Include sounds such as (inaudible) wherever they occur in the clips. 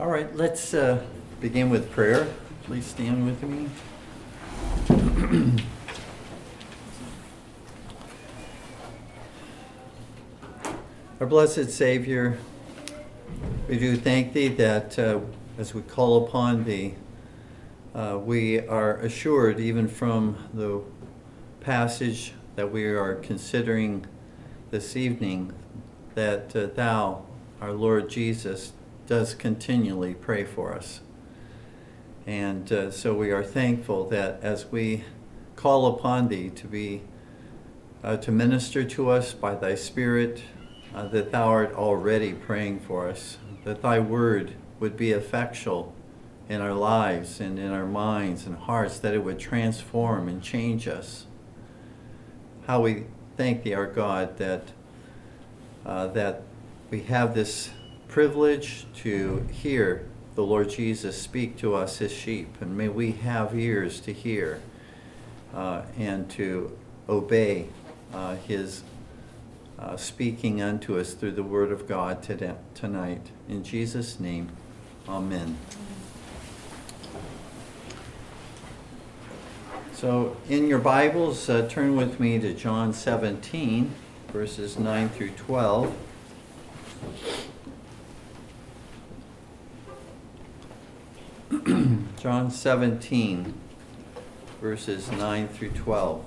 All right, let's uh, begin with prayer. Please stand with me. (clears throat) Our blessed Savior, we do thank Thee that uh, as we call upon Thee, uh, we are assured, even from the passage that we are considering this evening, that uh, Thou, our Lord Jesus, does continually pray for us. And uh, so we are thankful that as we call upon Thee to be uh, to minister to us by Thy Spirit, uh, that Thou art already praying for us, that Thy Word would be effectual in our lives and in our minds and hearts, that it would transform and change us. How we thank Thee, our God, that uh, that we have this privilege to hear the Lord Jesus speak to us, his sheep, and may we have ears to hear uh, and to obey uh, his uh, speaking unto us through the word of God today, tonight. In Jesus' name, amen. So, in your Bibles, uh, turn with me to John 17, verses 9 through 12. (clears throat) John 17, verses 9 through 12.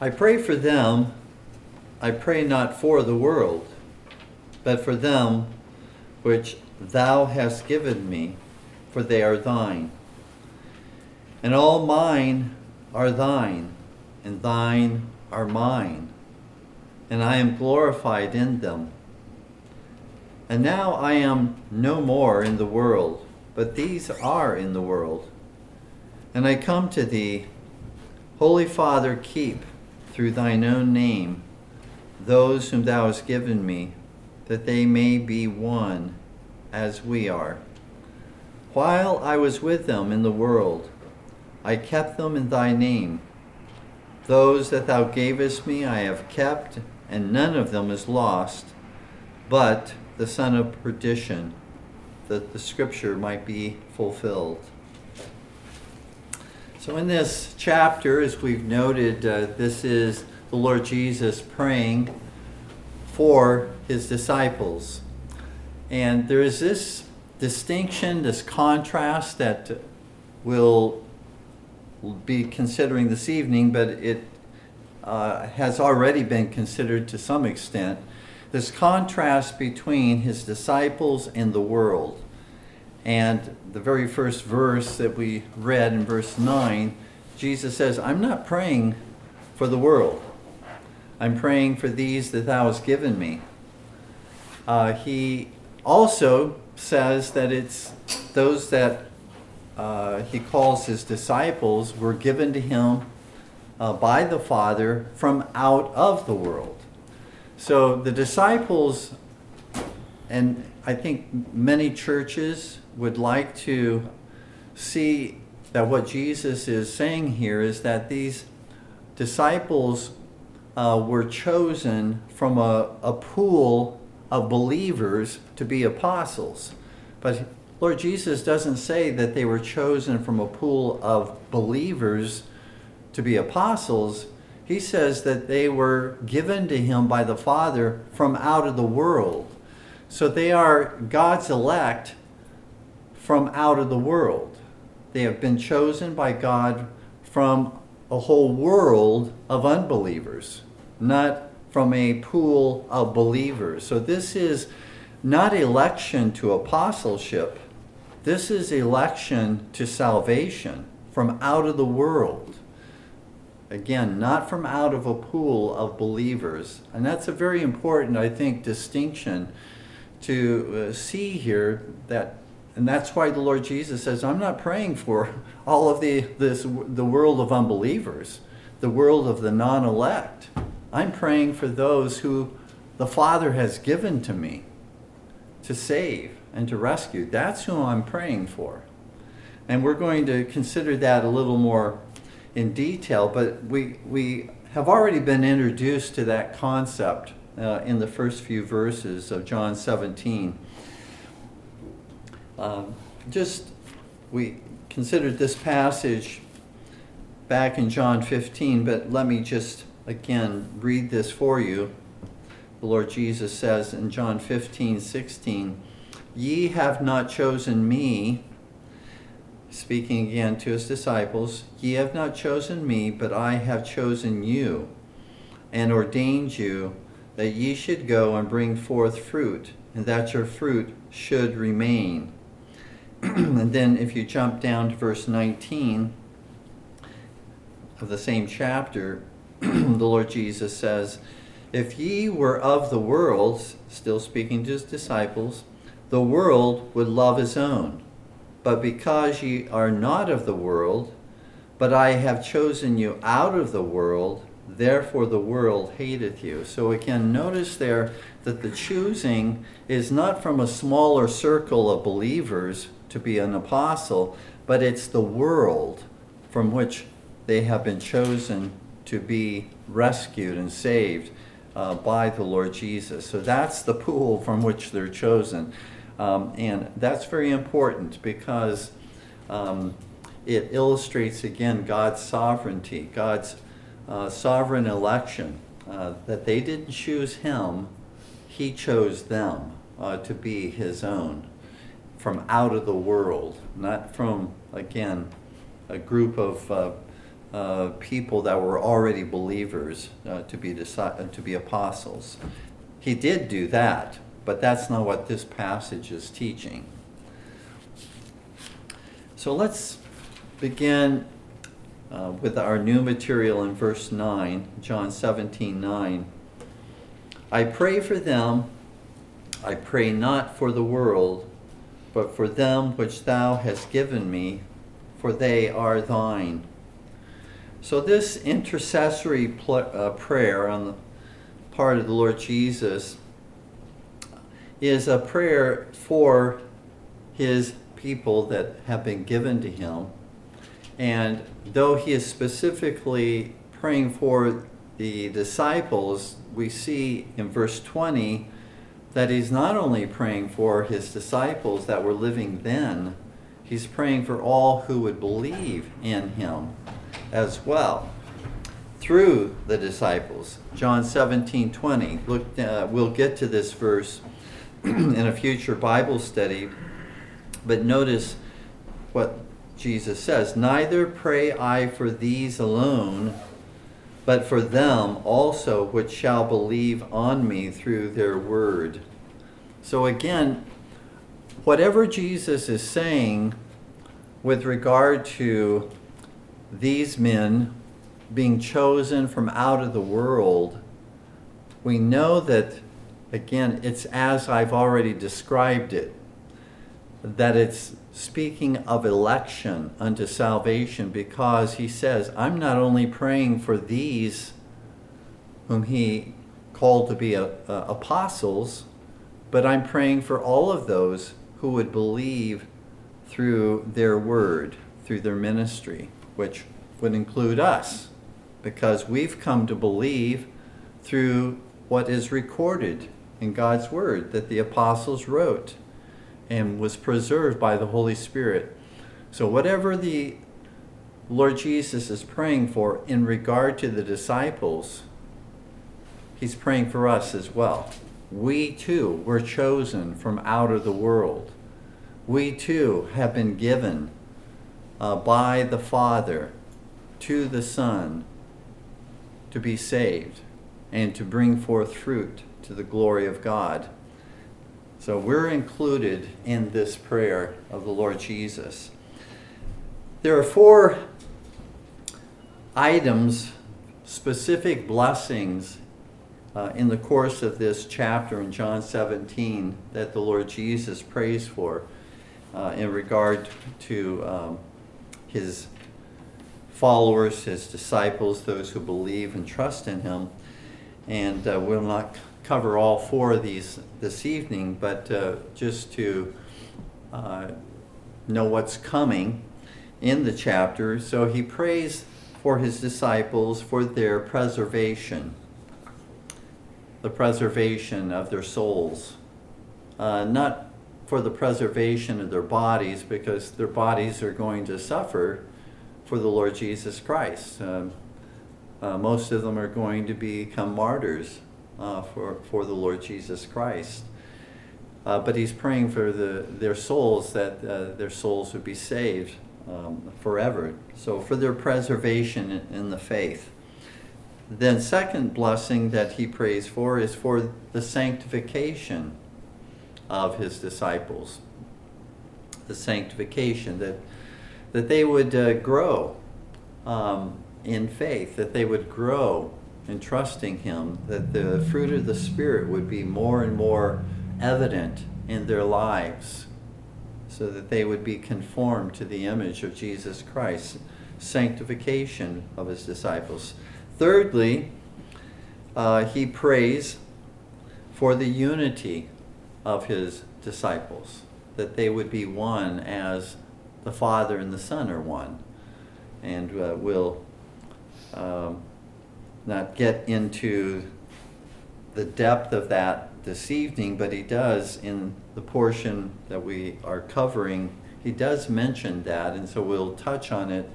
I pray for them, I pray not for the world, but for them which thou hast given me, for they are thine. And all mine are thine, and thine are mine, and I am glorified in them. And now I am no more in the world, but these are in the world. And I come to thee, Holy Father, keep through thine own name those whom thou hast given me, that they may be one as we are. While I was with them in the world, I kept them in thy name. Those that thou gavest me I have kept, and none of them is lost, but the son of perdition, that the scripture might be fulfilled. So, in this chapter, as we've noted, uh, this is the Lord Jesus praying for his disciples. And there is this distinction, this contrast that we'll be considering this evening, but it uh, has already been considered to some extent this contrast between his disciples and the world. And the very first verse that we read in verse 9, Jesus says, I'm not praying for the world. I'm praying for these that thou hast given me. Uh, he also says that it's those that uh, he calls his disciples were given to him uh, by the Father from out of the world. So the disciples, and I think many churches would like to see that what Jesus is saying here is that these disciples uh, were chosen from a, a pool of believers to be apostles. But Lord Jesus doesn't say that they were chosen from a pool of believers to be apostles he says that they were given to him by the Father from out of the world. So they are God's elect from out of the world. They have been chosen by God from a whole world of unbelievers, not from a pool of believers. So this is not election to apostleship. This is election to salvation from out of the world. Again, not from out of a pool of believers. And that's a very important, I think, distinction to uh, see here that and that's why the Lord Jesus says, I'm not praying for all of the this the world of unbelievers, the world of the non-elect. I'm praying for those who the Father has given to me to save and to rescue. That's who I'm praying for. And we're going to consider that a little more in detail, but we, we have already been introduced to that concept uh, in the first few verses of John 17. Um, just, we considered this passage back in John 15, but let me just again read this for you. The Lord Jesus says in John 15, 16, Ye have not chosen me, speaking again to his disciples, Ye have not chosen me, but I have chosen you, and ordained you that ye should go and bring forth fruit, and that your fruit should remain. (clears throat) and then if you jump down to verse 19 of the same chapter, (clears throat) the Lord Jesus says, If ye were of the world, still speaking to his disciples, the world would love his own. But because ye are not of the world, but I have chosen you out of the world, therefore the world hateth you. So again, notice there that the choosing is not from a smaller circle of believers to be an apostle, but it's the world from which they have been chosen to be rescued and saved uh, by the Lord Jesus. So that's the pool from which they're chosen. Um, and that's very important because um, it illustrates again God's sovereignty, God's uh, sovereign election, uh, that they didn't choose him, he chose them uh, to be his own from out of the world, not from, again, a group of uh, uh, people that were already believers uh, to, be deci- to be apostles. He did do that, but that's not what this passage is teaching. So let's begin uh, with our new material in verse 9, John 17 9. I pray for them, I pray not for the world, but for them which thou hast given me, for they are thine. So, this intercessory pl- uh, prayer on the part of the Lord Jesus is a prayer for his people that have been given to him. And though he is specifically praying for the disciples, we see in verse 20 that he's not only praying for his disciples that were living then, he's praying for all who would believe in him as well through the disciples. John 17 20. Look, uh, we'll get to this verse (clears throat) in a future Bible study, but notice what Jesus says Neither pray I for these alone, but for them also which shall believe on me through their word. So again, whatever Jesus is saying with regard to these men being chosen from out of the world, we know that, again, it's as I've already described it, that it's speaking of election unto salvation because he says, I'm not only praying for these whom he called to be a, a, apostles, but I'm praying for all of those who would believe through their word, through their ministry, which would include us, because we've come to believe through what is recorded in God's word that the apostles wrote and was preserved by the Holy Spirit. So, whatever the Lord Jesus is praying for in regard to the disciples, he's praying for us as well. We too were chosen from out of the world. We too have been given uh, by the Father to the Son to be saved and to bring forth fruit to the glory of God. So we're included in this prayer of the Lord Jesus. There are four items, specific blessings uh, in the course of this chapter in John 17 that the Lord Jesus prays for uh, in regard to um, his followers, his disciples, those who believe and trust in him. And uh, we'll not cover all four of these this evening, but uh, just to uh, know what's coming in the chapter. So he prays for his disciples for their preservation. the preservation of their souls. Uh, not for the preservation of their bodies, because their bodies are going to suffer for the Lord Jesus Christ. Um, uh, most of them are going to become martyrs uh, for, for the Lord Jesus Christ. Uh, but he's praying for the, their souls, that uh, their souls would be saved um, forever. So for their preservation in, the faith. Then second blessing that he prays for is for the sanctification of his disciples. The sanctification, that, that they would uh, grow um, in faith, that they would grow in trusting him, that the fruit of the Spirit would be more and more evident in their lives, so that they would be conformed to the image of Jesus Christ. Sanctification of his disciples. Thirdly, uh, he prays for the unity of his disciples, that they would be one as the Father and the Son are one. And uh, we'll um, not get into the depth of that this evening, but he does in the portion that we are covering, he does mention that, and so we'll touch on it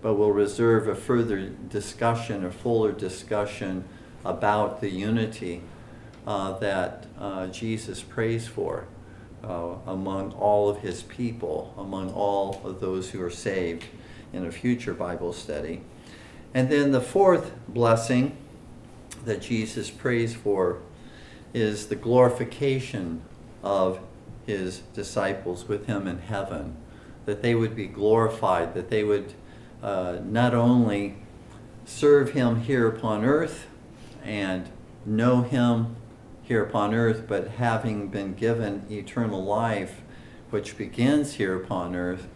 but we'll reserve a further discussion, a fuller discussion about the unity uh, that uh, Jesus prays for uh, among all of his people, among all of those who are saved in a future Bible study. And then the fourth blessing that Jesus prays for is the glorification of his disciples with him in heaven, that they would be glorified, that they would uh, not only serve him here upon earth and know him here upon earth, but having been given eternal life, which begins here upon earth,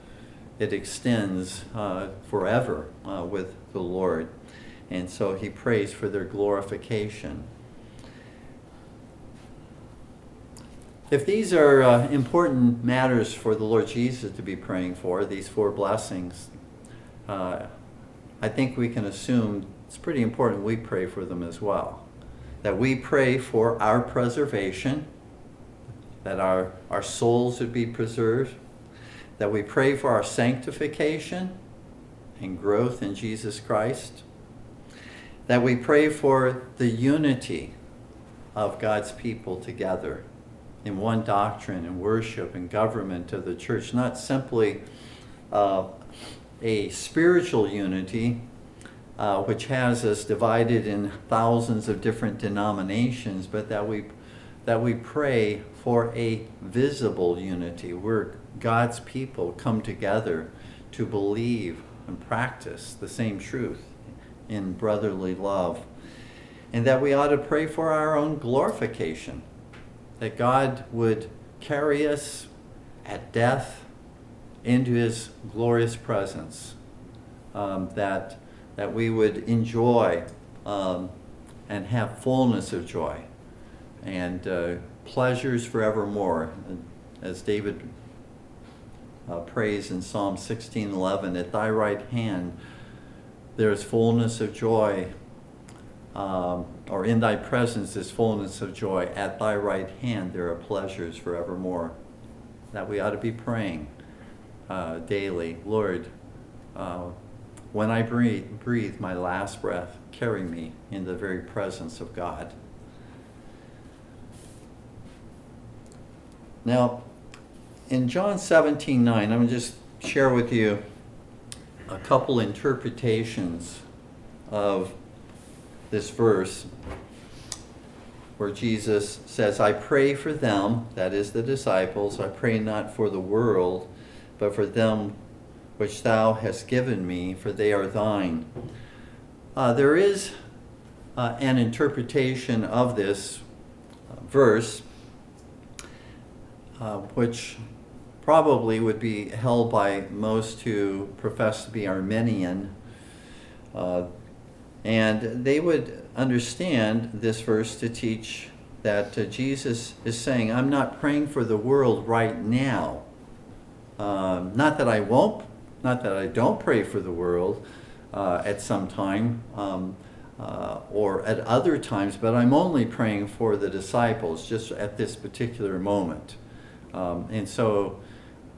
it extends uh, forever uh, with the Lord. And so he prays for their glorification. If these are uh, important matters for the Lord Jesus to be praying for, these four blessings, uh, I think we can assume it's pretty important we pray for them as well. That we pray for our preservation, that our, our souls would be preserved, that we pray for our sanctification and growth in Jesus Christ, that we pray for the unity of God's people together in one doctrine and worship and government of the church, not simply uh, a spiritual unity uh, which has us divided in thousands of different denominations, but that we that we pray for a visible unity where God's people come together to believe and practice the same truth in brotherly love. And that we ought to pray for our own glorification, that God would carry us at death into his glorious presence, um, that, that we would enjoy um, and have fullness of joy and uh, pleasures forevermore. As David uh, prays in Psalm 16:11, at thy right hand there is fullness of joy, um, or in thy presence is fullness of joy. At thy right hand there are pleasures forevermore. That we ought to be praying uh, daily. Lord, uh, when I breathe, breathe my last breath, carry me in the very presence of God. Now, in John 17 9, I'm going to just share with you a couple interpretations of this verse where Jesus says, I pray for them, that is the disciples, I pray not for the world, but for them which thou hast given me, for they are thine. Uh, there is uh, an interpretation of this uh, verse, uh, which probably would be held by most who profess to be Arminian. Uh, and they would understand this verse to teach that uh, Jesus is saying, I'm not praying for the world right now. Um, not that I won't, not that I don't pray for the world uh, at some time. Um, uh, or at other times, but I'm only praying for the disciples just at this particular moment. Um, and so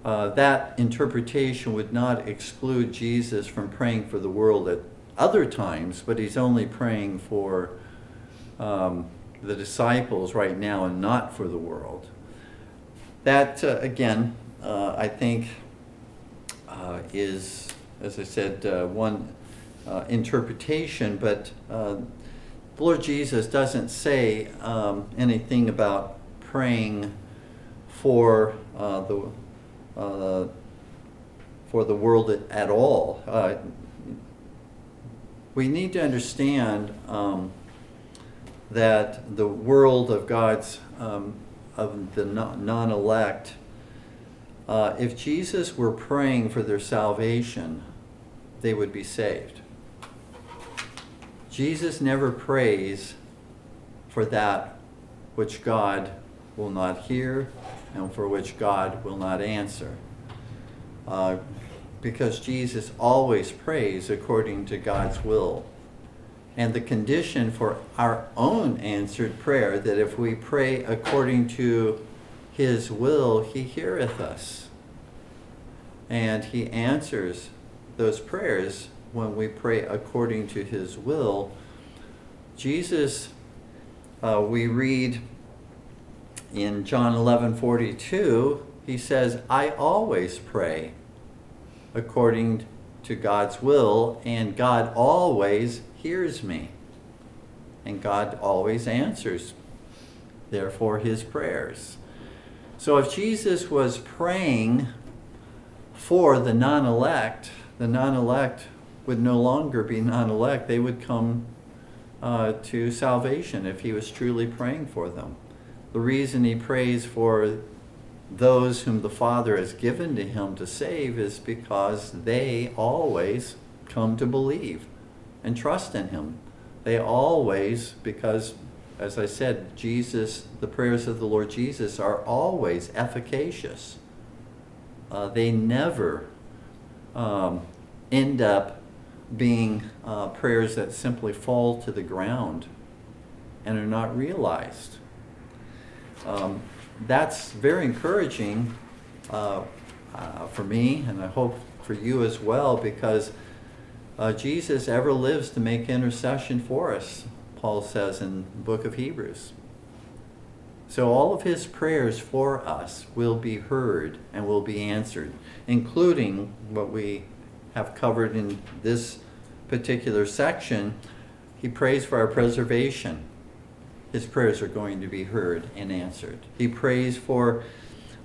uh, that interpretation would not exclude Jesus from praying for the world at other times, but he's only praying for um, the disciples right now and not for the world. That, uh, again, uh, I think uh, is, as I said, uh, one interpretation, but the Lord Jesus doesn't say um, anything about praying for the for the world at, all. we need to understand um, that the world of God's um, of the non-elect, uh, if Jesus were praying for their salvation, they would be saved. Jesus never prays for that which God will not hear and for which God will not answer. Uh, because Jesus always prays according to God's will. And the condition for our own answered prayer, that if we pray according to his will, he heareth us. And he answers those prayers when we pray according to his will, Jesus, uh, we read in John 11 42, he says, I always pray according to God's will, and God always hears me. And God always answers, therefore, his prayers. So if Jesus was praying for the non elect, the non elect would no longer be non elect. They would come uh, to salvation if he was truly praying for them. The reason he prays for those whom the Father has given to him to save is because they always come to believe and trust in him. They always, because, as I said, Jesus, the prayers of the Lord Jesus are always efficacious. Uh, they never um, end up being uh, prayers that simply fall to the ground and are not realized. Um, that's very encouraging uh, uh, for me, and I hope for you as well, because uh, Jesus ever lives to make intercession for us, Paul says in the book of Hebrews. So all of his prayers for us will be heard and will be answered, including what we have covered in this particular section, he prays for our preservation. His prayers are going to be heard and answered. He prays for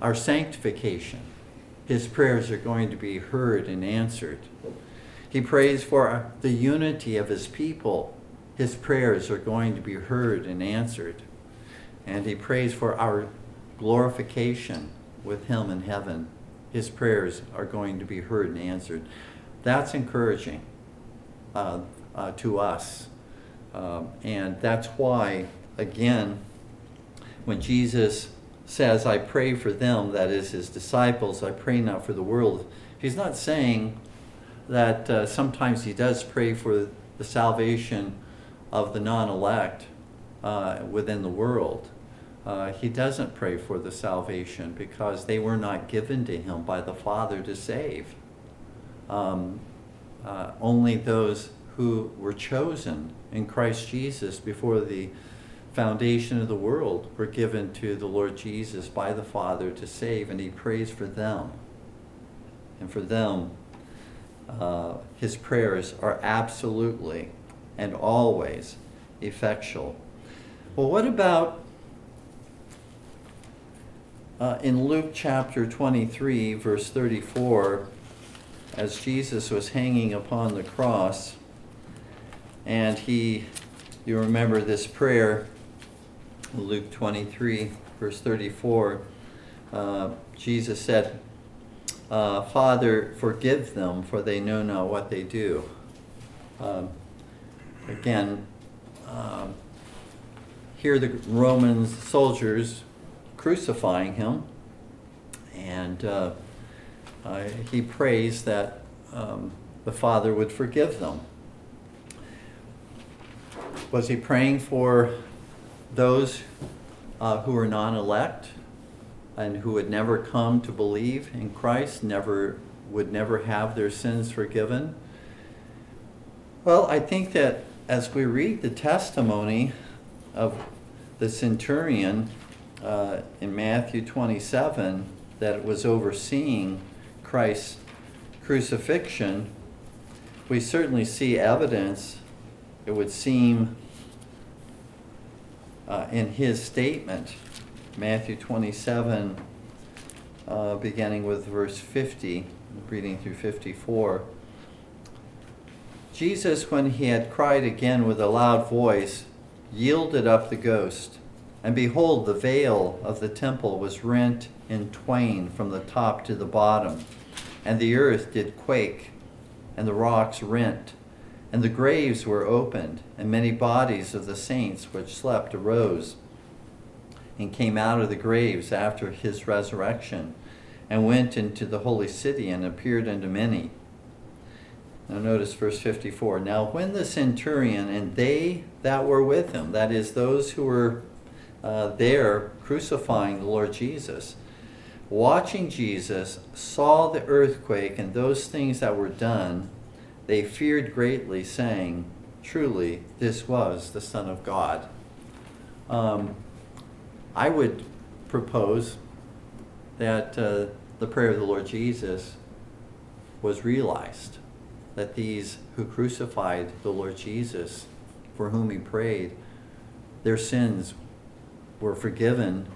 our sanctification. His prayers are going to be heard and answered. He prays for the unity of his people. His prayers are going to be heard and answered. And he prays for our glorification with him in heaven. His prayers are going to be heard and answered. That's encouraging uh, uh, to us. Um, and that's why, again, when Jesus says, I pray for them, that is his disciples, I pray not for the world, he's not saying that uh, sometimes he does pray for the salvation of the non elect uh, within the world. Uh, he doesn't pray for the salvation because they were not given to him by the Father to save. Um, uh, only those who were chosen in Christ Jesus before the foundation of the world were given to the Lord Jesus by the Father to save, and he prays for them. And for them, uh, his prayers are absolutely and always effectual. Well, what about uh, in Luke chapter 23, verse 34? as Jesus was hanging upon the cross. And he, you remember this prayer, Luke 23, verse 34. Uh, Jesus said, uh, Father, forgive them, for they know not what they do. Um, again, um, here the Roman soldiers crucifying him, and uh, uh, he prays that um, the Father would forgive them. Was he praying for those uh, who were non elect and who would never come to believe in Christ, never would never have their sins forgiven? Well, I think that as we read the testimony of the centurion uh, in Matthew 27, that was overseeing Christ's crucifixion, we certainly see evidence, it would seem, uh, in his statement. Matthew 27, uh, beginning with verse 50, reading through 54. Jesus, when he had cried again with a loud voice, yielded up the ghost. And behold, the veil of the temple was rent in twain from the top to the bottom, and the earth did quake, and the rocks rent, and the graves were opened, and many bodies of the saints which slept arose, and came out of the graves after his resurrection, and went into the holy city, and appeared unto many. Now notice verse 54. Now when the centurion and they that were with him, that is, those who were uh, there crucifying the Lord Jesus, watching Jesus, saw the earthquake and those things that were done, they feared greatly, saying, Truly, this was the Son of God. Um, I would propose that uh, the prayer of the Lord Jesus was realized that these who crucified the Lord Jesus, for whom he prayed, their sins were forgiven,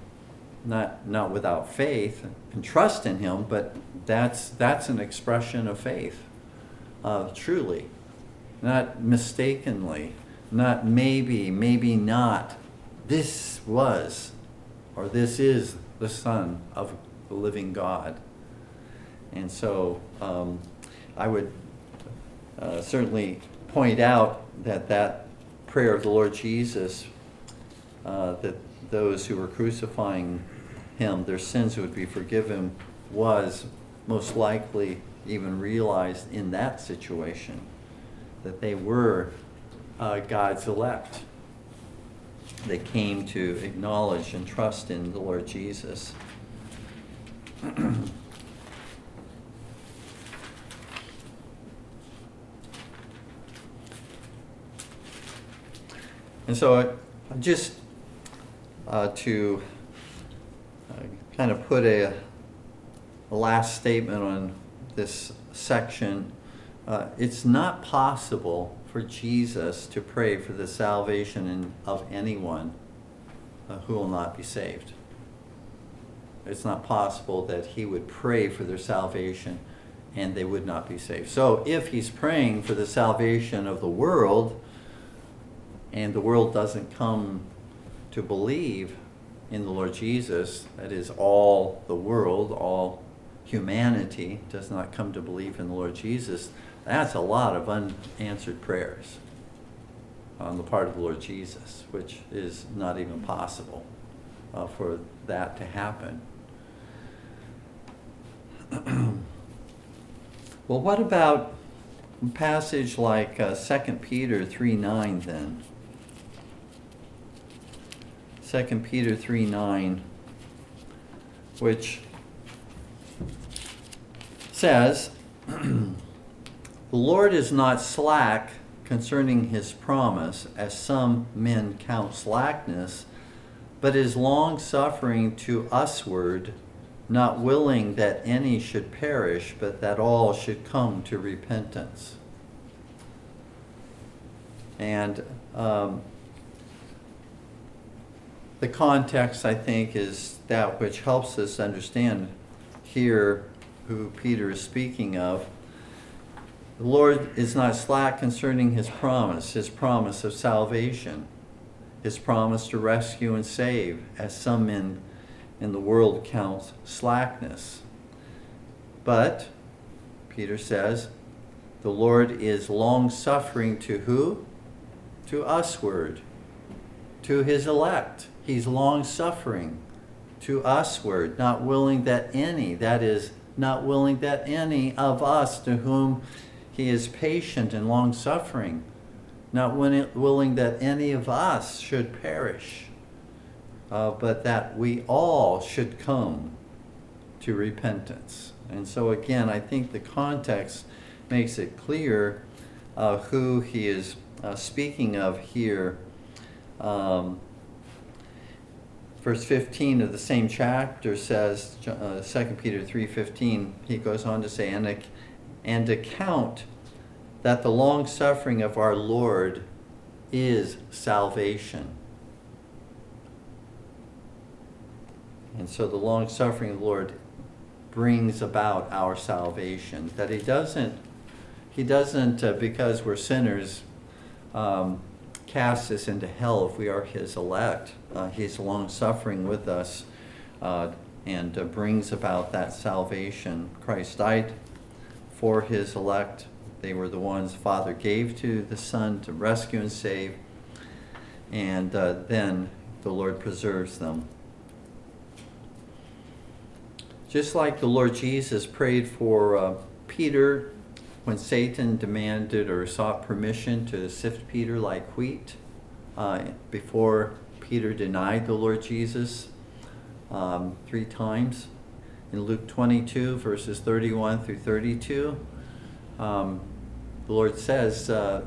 not, not without faith and trust in him, but that's, that's an expression of faith, uh, truly, not mistakenly, not maybe, maybe not. This was, or this is the Son of the living God. And so um, I would uh, certainly point out that that prayer of the Lord Jesus, uh, that those who were crucifying him, their sins would be forgiven, was most likely even realized in that situation, that they were uh, God's elect. They came to acknowledge and trust in the Lord Jesus. (clears throat) And so, I, just uh, to uh, kind of put a, a, last statement on this section, uh, it's not possible for Jesus to pray for the salvation in, of anyone uh, who will not be saved. It's not possible that he would pray for their salvation and they would not be saved. So, if he's praying for the salvation of the world, and the world doesn't come to believe in the Lord Jesus, that is, all the world, all humanity does not come to believe in the Lord Jesus, that's a lot of unanswered prayers on the part of the Lord Jesus, which is not even possible uh, for that to happen. (clears throat) well, what about a passage like uh, 2 Peter 3 9 then? 2 Peter 3 9, which says, The Lord is not slack concerning his promise, as some men count slackness, but is long suffering to usward, not willing that any should perish, but that all should come to repentance. And um, the context, I think, is that which helps us understand here who Peter is speaking of. The Lord is not slack concerning his promise, his promise of salvation, his promise to rescue and save, as some men in the world count slackness. But, Peter says, the Lord is long suffering to who? To usward, to his elect He's long suffering to usward, not willing that any, that is, not willing that any of us to whom he is patient and long suffering, not willing that any of us should perish, uh, but that we all should come to repentance. And so, again, I think the context makes it clear uh, who he is uh, speaking of here. Um, verse 15 of the same chapter says, uh, 2 Peter 3.15, he goes on to say, and, and account that the long suffering of our Lord is salvation. And so the long suffering of the Lord brings about our salvation. That he doesn't, he doesn't, uh, because we're sinners, um, cast us into hell if we are his elect. Uh, he's long suffering with us uh, and uh, brings about that salvation. Christ died for his elect. They were the ones Father gave to the Son to rescue and save. And uh, then the Lord preserves them. Just like the Lord Jesus prayed for uh, Peter when Satan demanded or sought permission to sift Peter like wheat uh, before Peter denied the Lord Jesus um, three times. In Luke 22, verses 31 through 32, um, the Lord says, uh,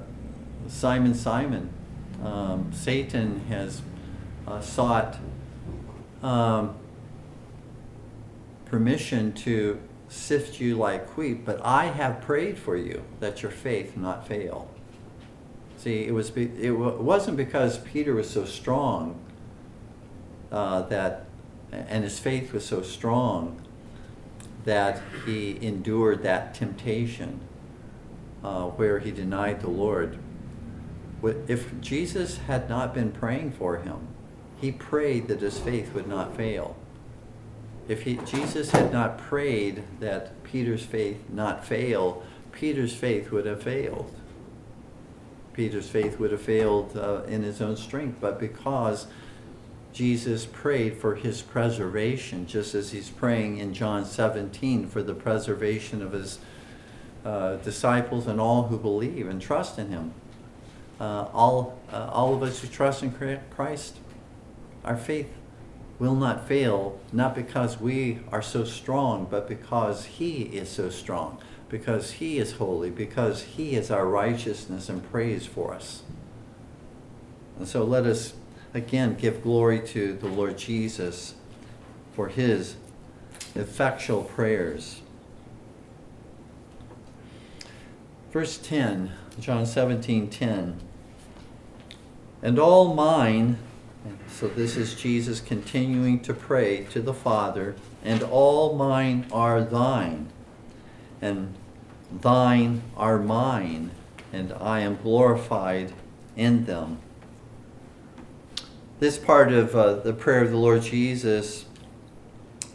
Simon, Simon, um, Satan has uh, sought um, permission to sift you like wheat, but I have prayed for you that your faith not fail. See, it was it wasn't because Peter was so strong uh, that, and his faith was so strong that he endured that temptation uh, where he denied the Lord. If Jesus had not been praying for him, he prayed that his faith would not fail if he, Jesus had not prayed that Peter's faith not fail, Peter's faith would have failed. Peter's faith would have failed uh, in his own strength, but because Jesus prayed for his preservation, just as he's praying in John 17 for the preservation of his uh, disciples and all who believe and trust in him. Uh, all, uh, all of us who trust in Christ, our faith will not fail, not because we are so strong, but because He is so strong, because He is holy, because He is our righteousness and prays for us. And so let us again give glory to the Lord Jesus for His effectual prayers. Verse 10, John 17 10. And all mine so this is Jesus continuing to pray to the Father, and all mine are thine, and thine are mine, and I am glorified in them. This part of uh, the prayer of the Lord Jesus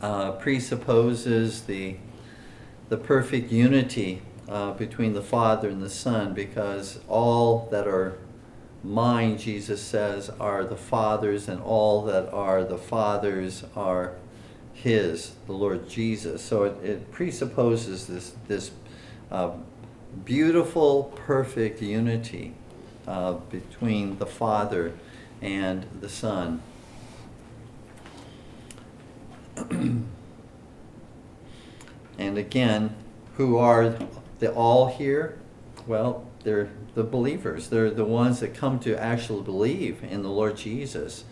uh, presupposes the, the perfect unity uh, between the Father and the Son because all that are mine, Jesus says, are the Father's, and all that are the Father's are His, the Lord Jesus. So it, it presupposes this, this uh, beautiful, perfect unity uh, between the Father and the Son. (clears throat) and again, who are the all here? Well, they're the believers. They're the ones that come to actually believe in the Lord Jesus.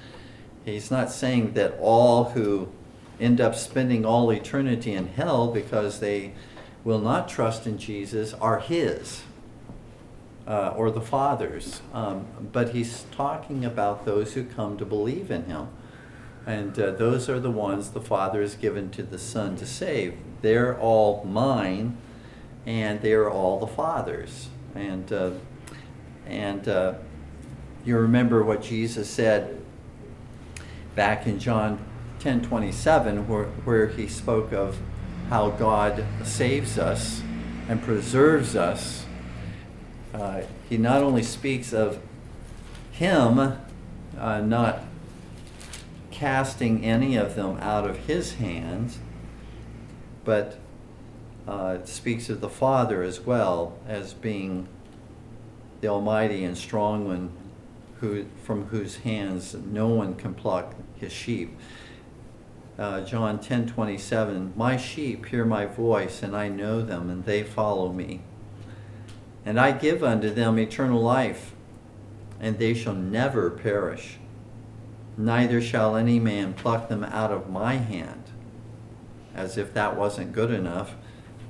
He's not saying that all who end up spending all eternity in hell because they will not trust in Jesus are His uh, or the Father's. Um, but He's talking about those who come to believe in Him. And uh, those are the ones the Father has given to the Son to save. They're all mine, and they're all the Father's. And uh, and uh, you remember what Jesus said back in John 10 27, where, where he spoke of how God saves us and preserves us. Uh, he not only speaks of Him uh, not casting any of them out of His hands, but uh, speaks of the Father as well as being the Almighty and strong one, who, from whose hands no one can pluck his sheep. Uh, John 10 27, My sheep hear my voice, and I know them, and they follow me. And I give unto them eternal life, and they shall never perish. Neither shall any man pluck them out of my hand. As if that wasn't good enough,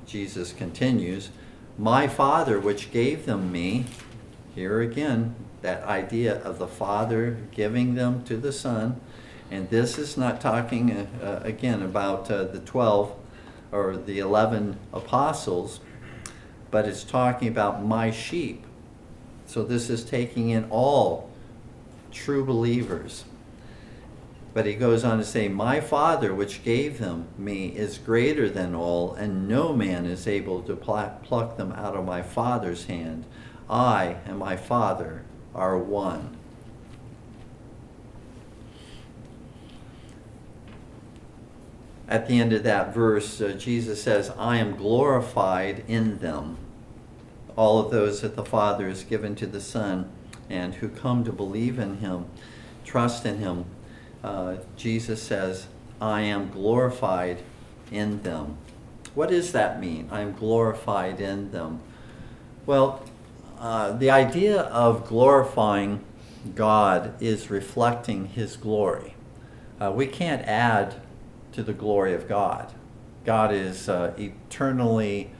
Jesus continues, My Father, which gave them me, here again, that idea of the Father giving them to the Son. And this is not talking, uh, uh, again, about uh, the 12 or the 11 apostles, but it's talking about my sheep. So this is taking in all true believers. But he goes on to say, My Father, which gave them me, is greater than all, and no man is able to pluck them out of my Father's hand. I and my Father are one. At the end of that verse, uh, Jesus says, I am glorified in them. All of those that the Father has given to the Son and who come to believe in Him, trust in Him, uh, Jesus says, I am glorified in them. What does that mean? I am glorified in them. Well, uh, the idea of glorifying God is reflecting His glory. Uh, we can't add to the glory of God. God is uh, eternally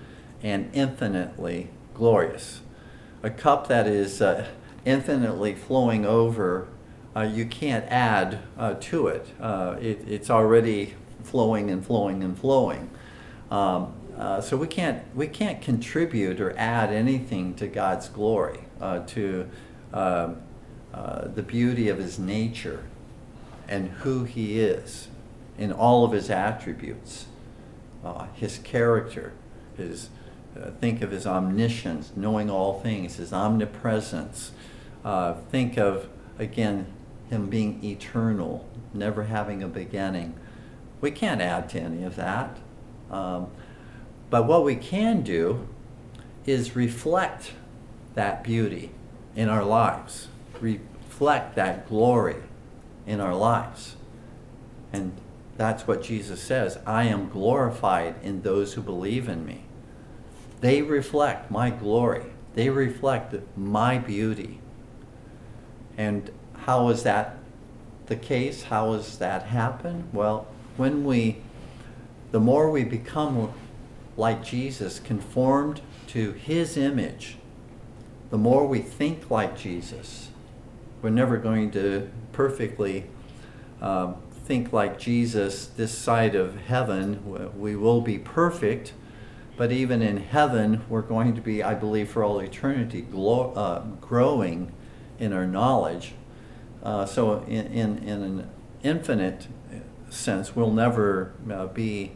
and infinitely glorious. A cup that is uh, infinitely flowing over, uh, you can't add to it. it. It's already flowing and flowing and flowing. Um, uh, so we can't we can't contribute or add anything to God's glory, uh, to uh, uh, the beauty of His nature, and who He is, in all of His attributes, uh, His character, His think of His omniscience, knowing all things, His omnipresence. think of again Him being eternal, never having a beginning. We can't add to any of that. Um, but what we can do is reflect that beauty in our lives, reflect that glory in our lives. And that's what Jesus says I am glorified in those who believe in me. They reflect my glory, they reflect my beauty. And how is that the case? How does that happen? Well, when we, the more we become like Jesus, conformed to his image, the more we think like Jesus, we're never going to perfectly um, think like Jesus this side of heaven. We will be perfect, but even in heaven, we're going to be, I believe, for all eternity, glo- uh, growing in our knowledge. Uh, so, in, in, in, an infinite sense, we'll never uh, be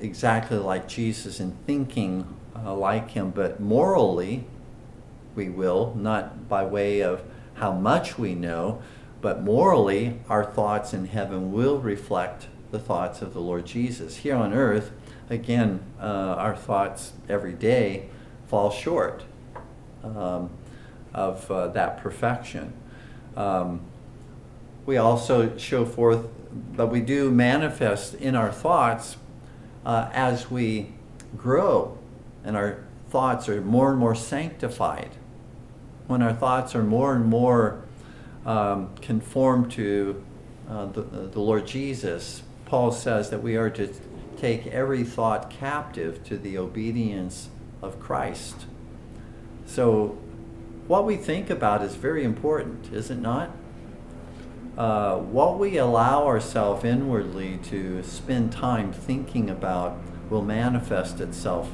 exactly like Jesus in thinking uh, like him, but morally we will, not by way of how much we know, but morally our thoughts in heaven will reflect the thoughts of the Lord Jesus. Here on earth, again, uh, our thoughts every day fall short um, of uh, that perfection. Um, we also show forth but we do manifest in our thoughts uh, as we grow and our thoughts are more and more sanctified. When our thoughts are more and more um, conformed to uh, the, the Lord Jesus, Paul says that we are to take every thought captive to the obedience of Christ. So, what we think about is very important, is it not? Uh, what we allow ourselves inwardly to spend time thinking about will manifest itself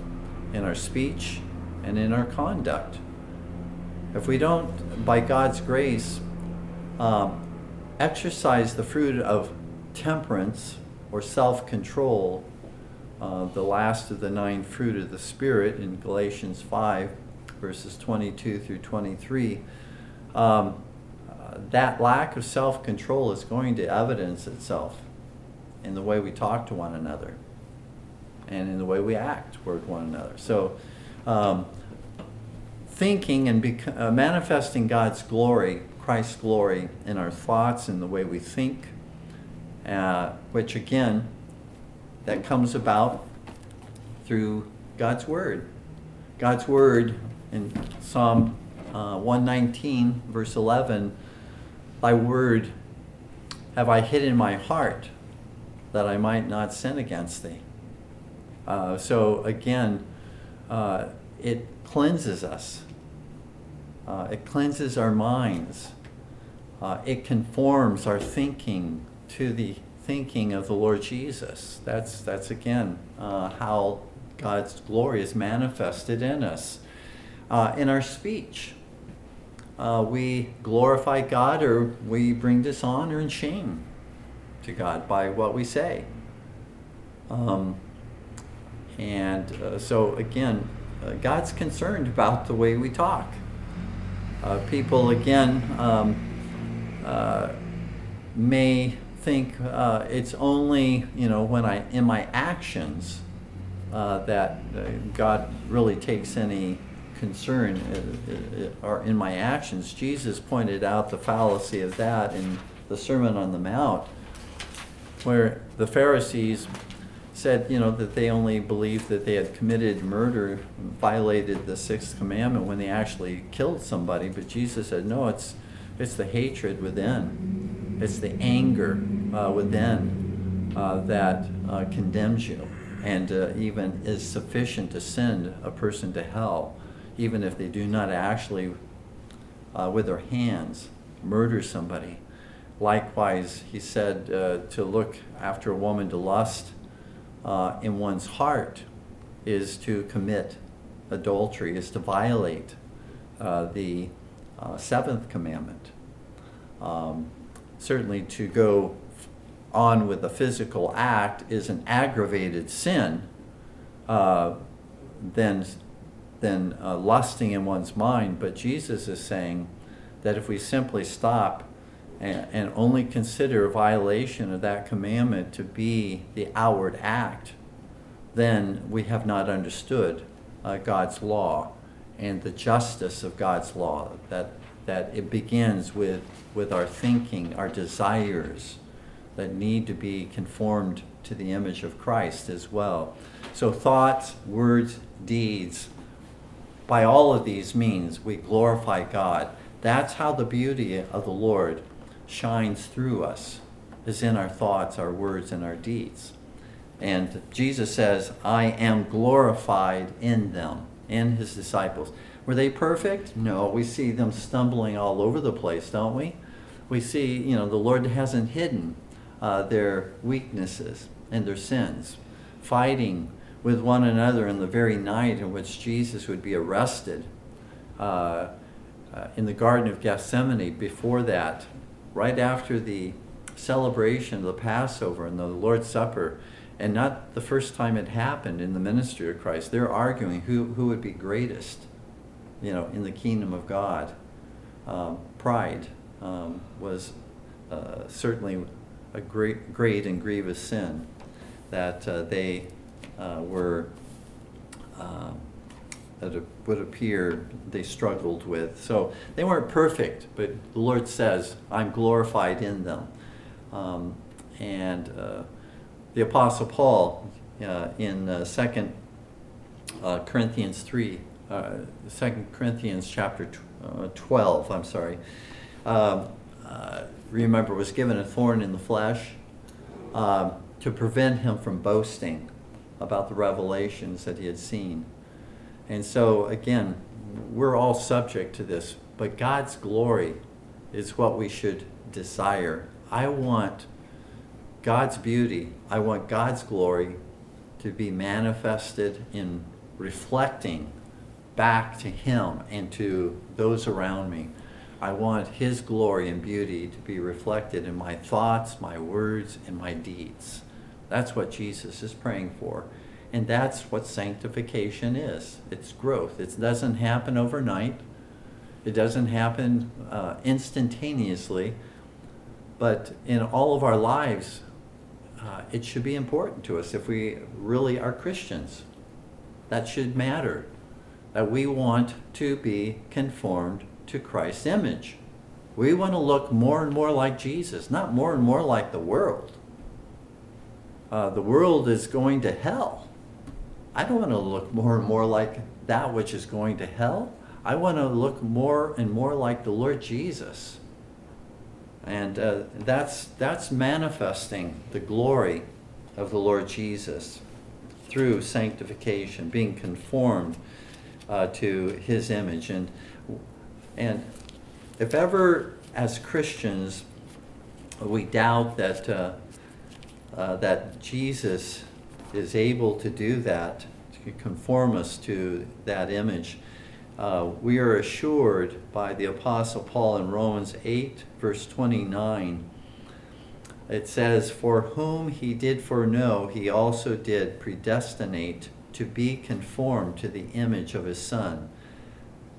in our speech and in our conduct. If we don't, by God's grace, um, exercise the fruit of temperance or self control, uh, the last of the nine fruit of the Spirit in Galatians 5, verses 22 through 23. Um, that lack of self control is going to evidence itself in the way we talk to one another and in the way we act toward one another. So, um, thinking and bec- uh, manifesting God's glory, Christ's glory in our thoughts and the way we think, uh, which again, that comes about through God's Word. God's Word in Psalm uh, 119, verse 11, Thy Word have I hid in my heart that I might not sin against Thee. Uh, so again, uh, it cleanses us. Uh, it cleanses our minds. Uh, it conforms our thinking to the thinking of the Lord Jesus. That's, that's again uh, how God's glory is manifested in us. Uh, in our speech, uh, we glorify God or we bring dishonor and shame to God by what we say. Um, and uh, so, again, uh, God's concerned about the way we talk. Uh, people, again, um, uh, may think uh, it's only, you know, when I, in my actions, that God really takes any concern or in my actions. Jesus pointed out the fallacy of that in the Sermon on the Mount, where the Pharisees said, you know, that they only believed that they had committed murder, violated the sixth commandment when they actually killed somebody. But Jesus said, no, it's it's the hatred within, it's the anger uh, within uh, that uh, condemns you, and uh, even is sufficient to send a person to hell, even if they do not actually, uh, with their hands, murder somebody. Likewise, he said uh, to look after a woman to lust uh, in one's heart is to commit adultery, is to violate uh, the uh, seventh commandment. Um, certainly, to go on with a physical act is an aggravated sin uh, than, than uh, lusting in one's mind. But Jesus is saying that if we simply stop and, and only consider a violation of that commandment to be the outward act, then we have not understood uh, God's law and the justice of God's law. That, that it begins with, with our thinking, our desires that need to be conformed to the image of Christ as well. So, thoughts, words, deeds, by all of these means, we glorify God. That's how the beauty of the Lord shines through us is in our thoughts, our words, and our deeds. And Jesus says, I am glorified in them, in his disciples. Were they perfect? No. We see them stumbling all over the place, don't we? We see, you know, the Lord hasn't hidden uh, their weaknesses and their sins, fighting with one another in the very night in which Jesus would be arrested. Uh, uh, in the Garden of Gethsemane, before that, right after the celebration of the Passover and the Lord's Supper, and not the first time it happened in the ministry of Christ. They're arguing who, who would be greatest, you know, in the kingdom of God. Um, pride um, was uh, certainly a great, great and grievous sin that uh, they uh, were um, that would appear they struggled with. So they weren't perfect, but the Lord says, I'm glorified in them. Um, and uh, the Apostle Paul uh, in uh, 2 uh, Corinthians 3, uh, 2 Corinthians chapter t- uh, 12, I'm sorry, um, remember was given a thorn in the flesh um, to prevent him from boasting about the revelations that he had seen. And so, again, we're all subject to this, but God's glory is what we should desire. I want God's beauty, I want God's glory to be manifested in reflecting back to Him and to those around me. I want His glory and beauty to be reflected in my thoughts, my words, and my deeds. That's what Jesus is praying for. And that's what sanctification is it's growth. It doesn't happen overnight, it doesn't happen uh, instantaneously, but in all of our lives, uh, it should be important to us if we really are Christians. That should matter. that we want to be conformed to Christ's image. We want to look more and more like Jesus, not more and more like the world. Uh, the world is going to hell. I don't want to look more and more like that which is going to hell. I want to look more and more like the Lord Jesus. And uh, that's, that's manifesting the glory of the Lord Jesus through sanctification, being conformed uh, to his image. And, and if ever, as Christians, we doubt that, uh, that Jesus is able to do that, to conform us to that image, uh, we are assured by the Apostle Paul in Romans 8, verse 29. It says, For whom he did foreknow, he also did predestinate to be conformed to the image of his Son,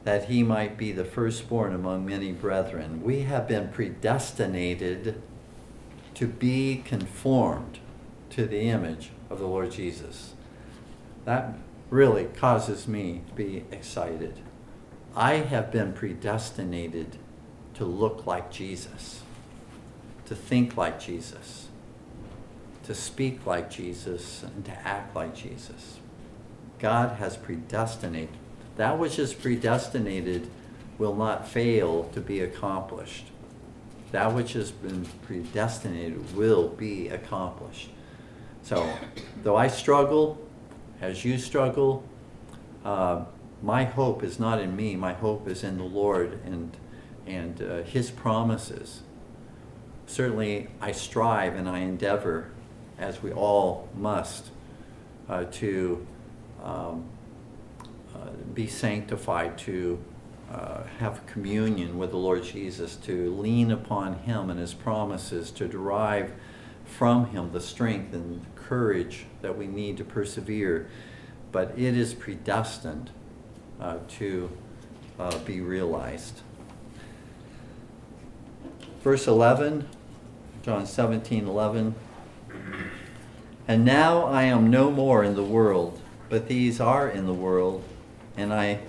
that he might be the firstborn among many brethren. We have been predestinated to be conformed to the image of the Lord Jesus. That really causes me to be excited. I have been predestinated to look like Jesus, to think like Jesus, to speak like Jesus, and to act like Jesus. God has predestinated. That which is predestinated will not fail to be accomplished. That which has been predestinated will be accomplished. So, though I struggle, as you struggle, uh, my hope is not in me. My hope is in the Lord and and uh, His promises. Certainly, I strive and I endeavor, as we all must, uh, to um, uh, be sanctified, to uh, have communion with the Lord Jesus, to lean upon Him and His promises, to derive from Him the strength and courage that we need to persevere. But it is predestined uh, to uh, be realized. Verse 11, John 17 11. And now I am no more in the world but these are in the world, and I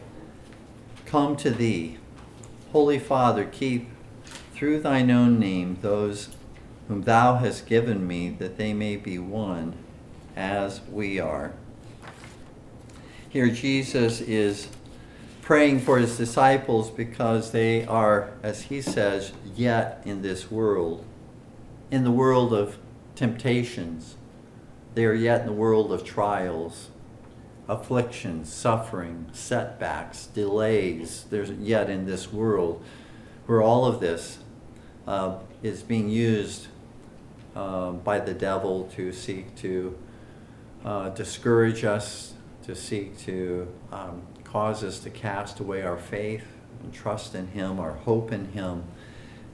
come to thee. Holy Father, keep through thine own name those whom thou hast given me, that they may be one as we are. Here, Jesus is praying for his disciples because they are, as he says, yet in this world, in the world of temptations. They are yet in the world of trials afflictions, suffering, setbacks, delays, there's yet in this world where all of this uh, is being used uh, by the devil to seek to uh, discourage us, to seek to um, cause us to cast away our faith and trust in Him, our hope in Him.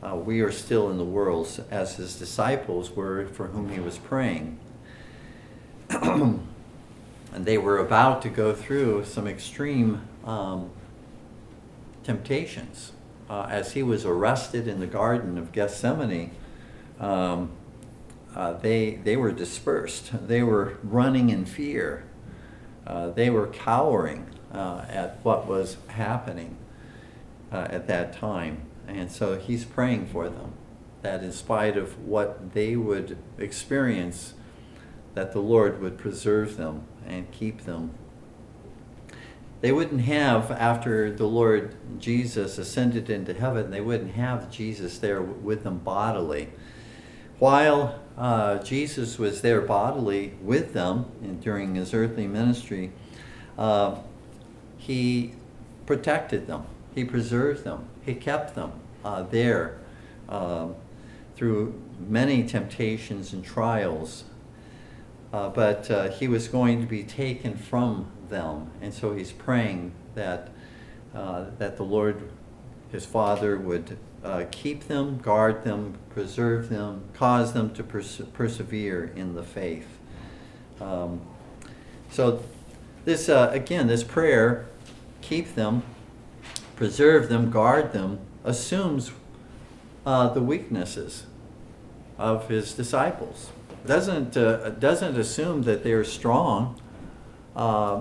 Uh, we are still in the world as His disciples were for whom He was praying. (clears throat) and they were about to go through some extreme um, temptations. Uh, as he was arrested in the Garden of Gethsemane, um, uh, they, they were dispersed. They were running in fear. Uh, they were cowering uh, at what was happening uh, at that time. And so he's praying for them that in spite of what they would experience, that the Lord would preserve them and keep them. They wouldn't have, after the Lord Jesus ascended into heaven, they wouldn't have Jesus there with them bodily. While uh, Jesus was there bodily with them during his earthly ministry, uh, he protected them, he preserved them, he kept them uh, there um, through many temptations and trials uh, but uh, he was going to be taken from them. And so he's praying that, uh, that the Lord, his Father, would uh, keep them, guard them, preserve them, cause them to perse- persevere in the faith. Um, so, this, uh, again, this prayer, keep them, preserve them, guard them, assumes uh, the weaknesses of his disciples doesn't uh, doesn't assume that they're strong. Uh,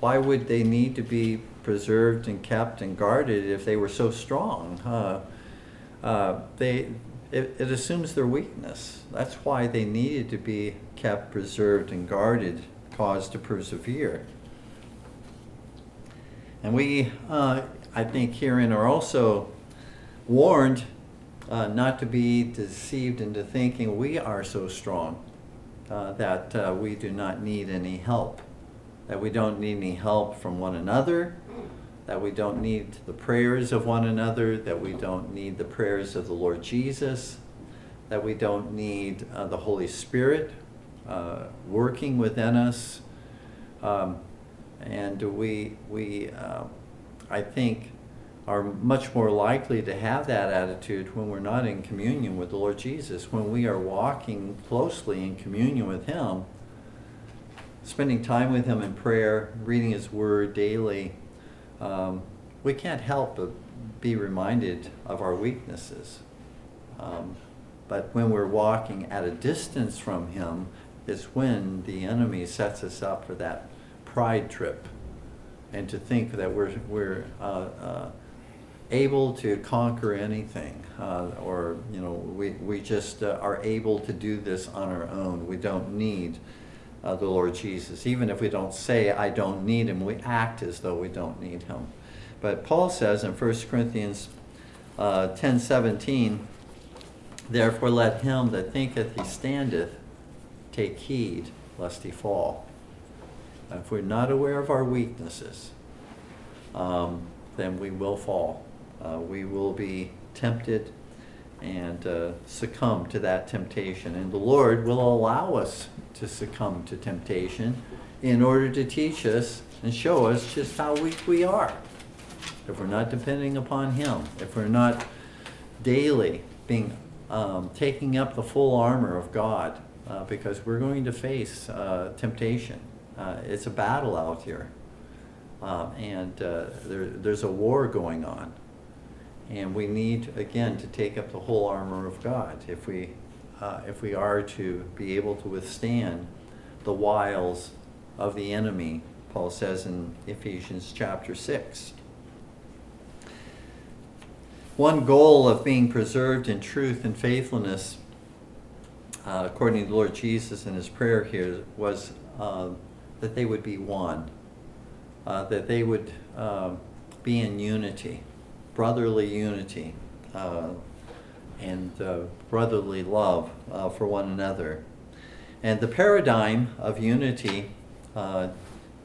why would they need to be preserved and kept and guarded if they were so strong. Uh, uh, they, it, it assumes their weakness. That's why they needed to be kept, preserved, and guarded, caused to persevere. And we, uh, I think, herein are also warned uh, not to be deceived into thinking we are so strong uh, that uh, we do not need any help, that we don't need any help from one another, that we don't need the prayers of one another, that we don't need the prayers of the Lord Jesus, that we don't need uh, the Holy Spirit uh, working within us. Um, and we, we uh, I think, are much more likely to have that attitude when we're not in communion with the Lord Jesus. When we are walking closely in communion with Him, spending time with Him in prayer, reading His Word daily, um, we can't help but be reminded of our weaknesses. Um, but when we're walking at a distance from Him, is when the enemy sets us up for that pride trip and to think that we're, we're uh, uh, able to conquer anything uh, or you know we, we just uh, are able to do this on our own. We don't need uh, the lord jesus. Even if we don't say i don't need him we act as though we don't need him. But paul says in 1 corinthians uh, 10 17 therefore let him that thinketh he standeth take heed lest he fall. If we're not aware of our weaknesses, um, then we will fall. Uh, we will be tempted and uh, succumb to that temptation. And the Lord will allow us to succumb to temptation in order to teach us and show us just how weak we are. If we're not depending upon Him, if we're not daily being um, taking up the full armor of God, uh, because we're going to face uh, temptation. Uh, it's a battle out here. Um, and uh, there, there's a war going on. And we need, again, to take up the whole armor of God if we, uh, if we are to be able to withstand the wiles of the enemy, Paul says in Ephesians chapter 6. One goal of being preserved in truth and faithfulness, uh, according to the Lord Jesus in his prayer here, was uh, that they would be one, uh, that they would uh, be in unity, brotherly unity, uh, and uh, brotherly love uh, for one another. And the paradigm of unity, uh,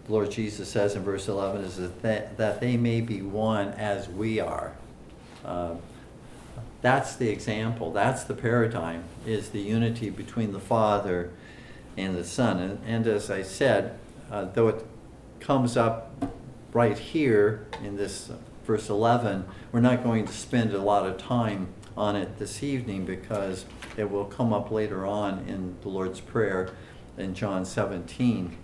Lord Jesus says in verse 11, is that, they, that they may be one as we are. that's the example, that's the paradigm, is the unity between the Father and the Son. And, and as I said, uh, though it comes up right here in this verse 11, we're not going to spend a lot of time on it this evening because it will come up later on in the Lord's Prayer in John 17.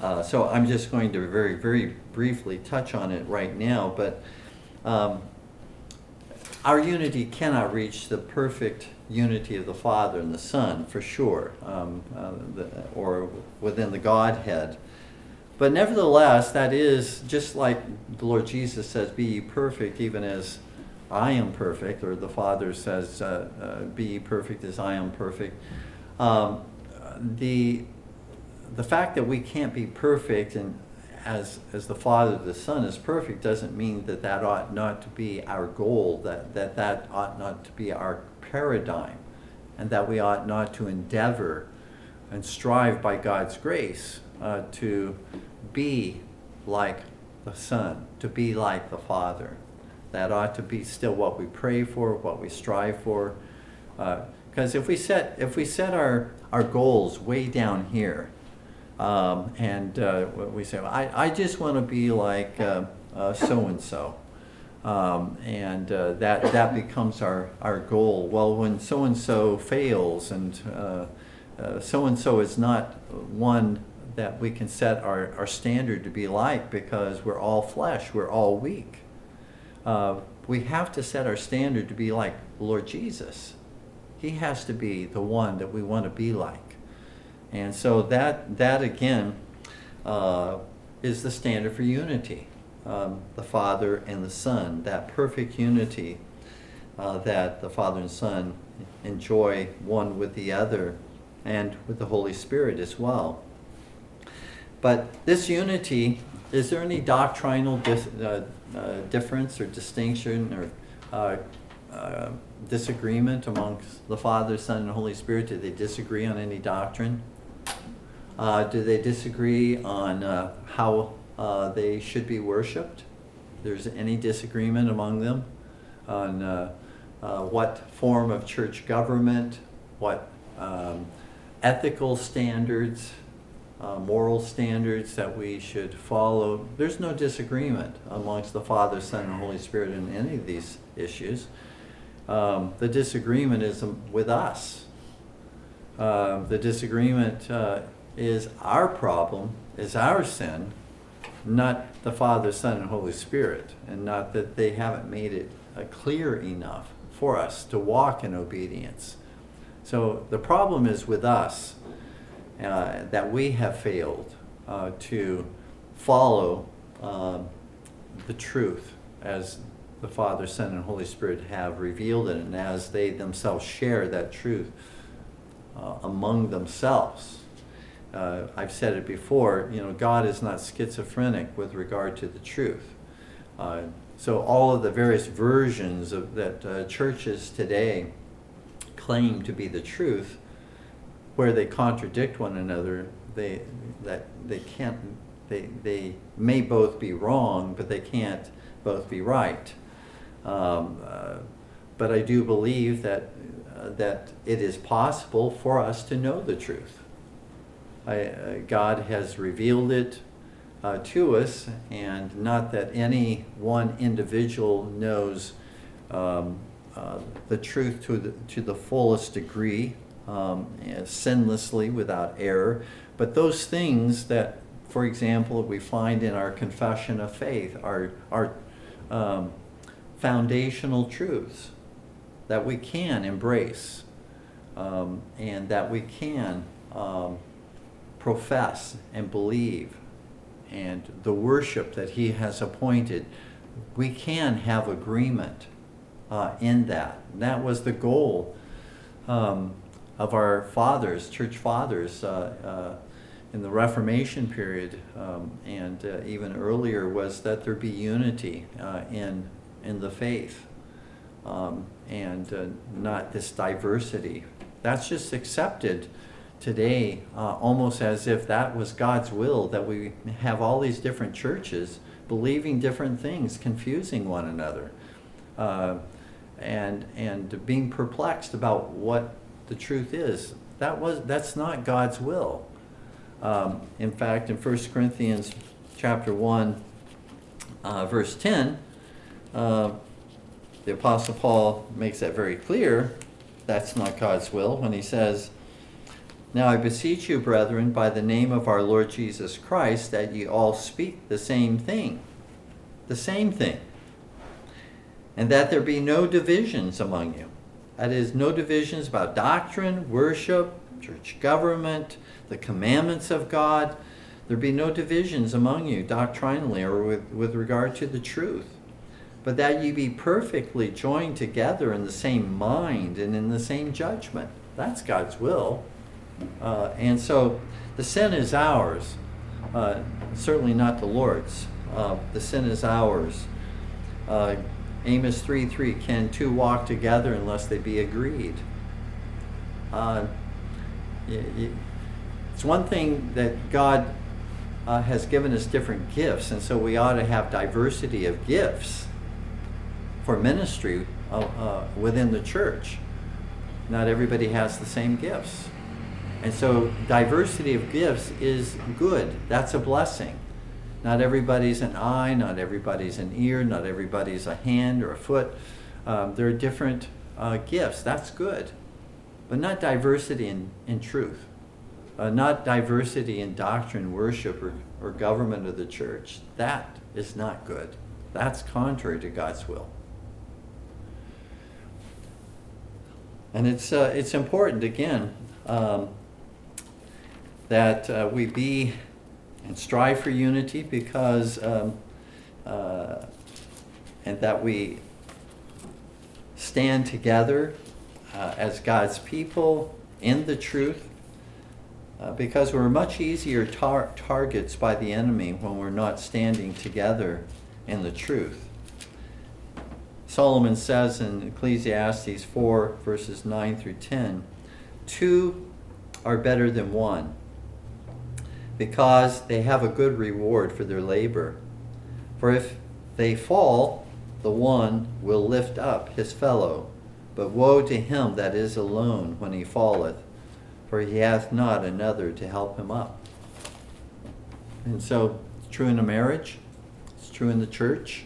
Uh, so I'm just going to very, very briefly touch on it right now, but um, our unity cannot reach the perfect unity of the Father and the Son, for sure, um, uh, the, or within the Godhead. But nevertheless, that is just like the Lord Jesus says, Be ye perfect, even as I am perfect, or the Father says, uh, uh, Be ye perfect as I am perfect. Um, the, the fact that we can't be perfect and as, as the Father, the Son is perfect doesn't mean that that ought not to be our goal, that, that that ought not to be our paradigm, and that we ought not to endeavor and strive by God's grace uh, to be like the Son, to be like the Father. That ought to be still what we pray for, what we strive for. Because uh, if we set if we set our, our goals way down here, um, and uh, we say, I, I just want to be like so and so. Um, and uh, that that becomes our, our goal. Well, when so and so fails, and so and so is not one that we can set our, our standard to be like because we're all flesh, we're all weak. Uh, we have to set our standard to be like Lord Jesus. He has to be the one that we want to be like. And so that, that again, uh, is the standard for unity. um, the Father and the Son, that perfect unity uh, that the Father and Son enjoy one with the other and with the Holy Spirit as well. But this unity, is there any doctrinal uh, uh, difference or distinction or uh, uh, disagreement amongst the Father, Son, and Holy Spirit? Do they disagree on any doctrine? Uh, do they disagree on uh, how they should be worshipped? There's any disagreement among them on what form of church government, what um, ethical standards, uh, moral standards that we should follow. There's no disagreement amongst the Father, Son, and Holy Spirit in any of these issues. Um, the disagreement is with us. Uh, the disagreement uh, is our problem, is our sin, not the Father, Son, and Holy Spirit, and not that they haven't made it uh, clear enough for us to walk in obedience. So the problem is with us uh, that we have failed uh, to follow um, the truth as the Father, Son, and Holy Spirit have revealed it, and as they themselves share that truth uh, among themselves. Uh, I've said it before, you know, God is not schizophrenic with regard to the truth. Uh, so all of the various versions of that uh, churches today claim to be the truth, where they contradict one another, they that they can't they they may both be wrong, but they can't both be right. Um, uh, but I do believe that uh, that it is possible for us to know the truth. I, uh, God has revealed it uh, to us, and not that any one individual knows um, uh, the truth to the, to the fullest degree, um, sinlessly, without error, but those things that, for example, we find in our confession of faith are, are um, foundational truths that we can embrace um, and that we can um, profess and believe and the worship that he has appointed, we can have agreement uh, in that. And that was the goal um, of our fathers, church fathers, uh, uh, in the Reformation period um, and uh, even earlier, was that there be unity in in the faith um, and not this diversity. That's just accepted today almost as if that was God's will that we have all these different churches believing different things, confusing one another, uh, and and being perplexed about what the truth is. That was that's not God's will. Um, in fact, in 1 Corinthians chapter one, uh, verse ten, uh, the Apostle Paul makes that very clear. That's not God's will when he says now I beseech you, brethren, by the name of our Lord Jesus Christ, that ye all speak the same thing. The same thing. And that there be no divisions among you. That is, no divisions about doctrine, worship, church government, the commandments of God. There be no divisions among you doctrinally or with, with regard to the truth. But that ye be perfectly joined together in the same mind and in the same judgment. That's God's will. Uh, and so the sin is ours, uh, certainly not the Lord's. Uh, the sin is ours. Uh, Amos 3 3 Can two walk together unless they be agreed? Uh, it's one thing that God uh, has given us different gifts, and so we ought to have diversity of gifts for ministry within the church. Not everybody has the same gifts. And so diversity of gifts is good. That's a blessing. Not everybody's an eye, not everybody's an ear, not everybody's a hand or a foot. Um, there are different uh, gifts. That's good. But not diversity in, in truth. Uh, not diversity in doctrine, worship, or, or government of the church. That is not good. That's contrary to God's will. And it's, uh, it's important, again, um, that uh, we be and strive for unity because um, uh, and that we stand together uh, as God's people in the truth uh, because we're much easier tar- targets by the enemy when we're not standing together in the truth. Solomon says in Ecclesiastes 4, verses 9 through 10, two are better than one because they have a good reward for their labor. For if they fall, the one will lift up his fellow. But woe to him that is alone when he falleth, for he hath not another to help him up. And so it's true in a marriage, it's true in the church.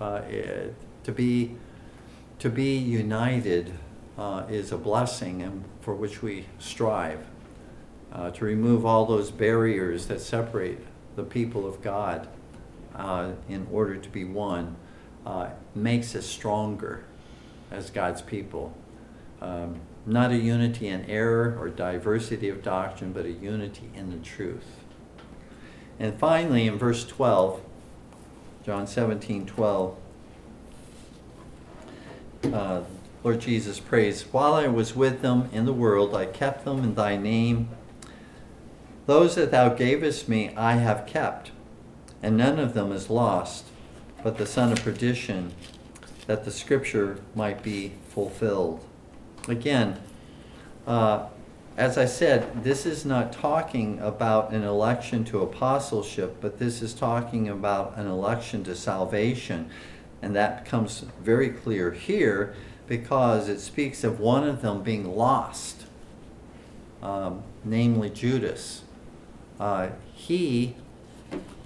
Uh, it, to be to be united uh, is a blessing and for which we strive uh, to remove all those barriers that separate the people of God uh, in order to be one uh, makes us stronger as God's people. Um, not a unity in error or diversity of doctrine, but a unity in the truth. And finally, in verse 12, John 17 12, uh, Lord Jesus prays, While I was with them in the world, I kept them in thy name. Those that thou gavest me, I have kept, and none of them is lost, but the son of perdition, that the scripture might be fulfilled. Again, uh, as I said, this is not talking about an election to apostleship, but this is talking about an election to salvation. And that becomes very clear here because it speaks of one of them being lost, um, namely Judas. Uh, he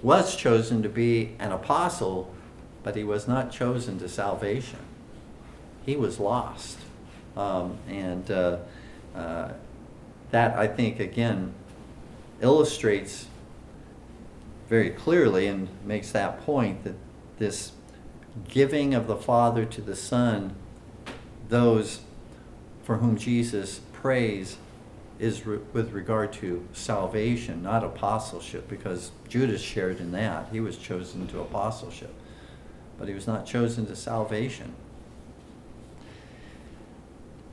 was chosen to be an apostle, but he was not chosen to salvation. He was lost. Um, and uh, uh, that, I think, again, illustrates very clearly and makes that point that this giving of the Father to the Son, those for whom Jesus prays, is re- with regard to salvation, not apostleship, because Judas shared in that. He was chosen to apostleship, but he was not chosen to salvation.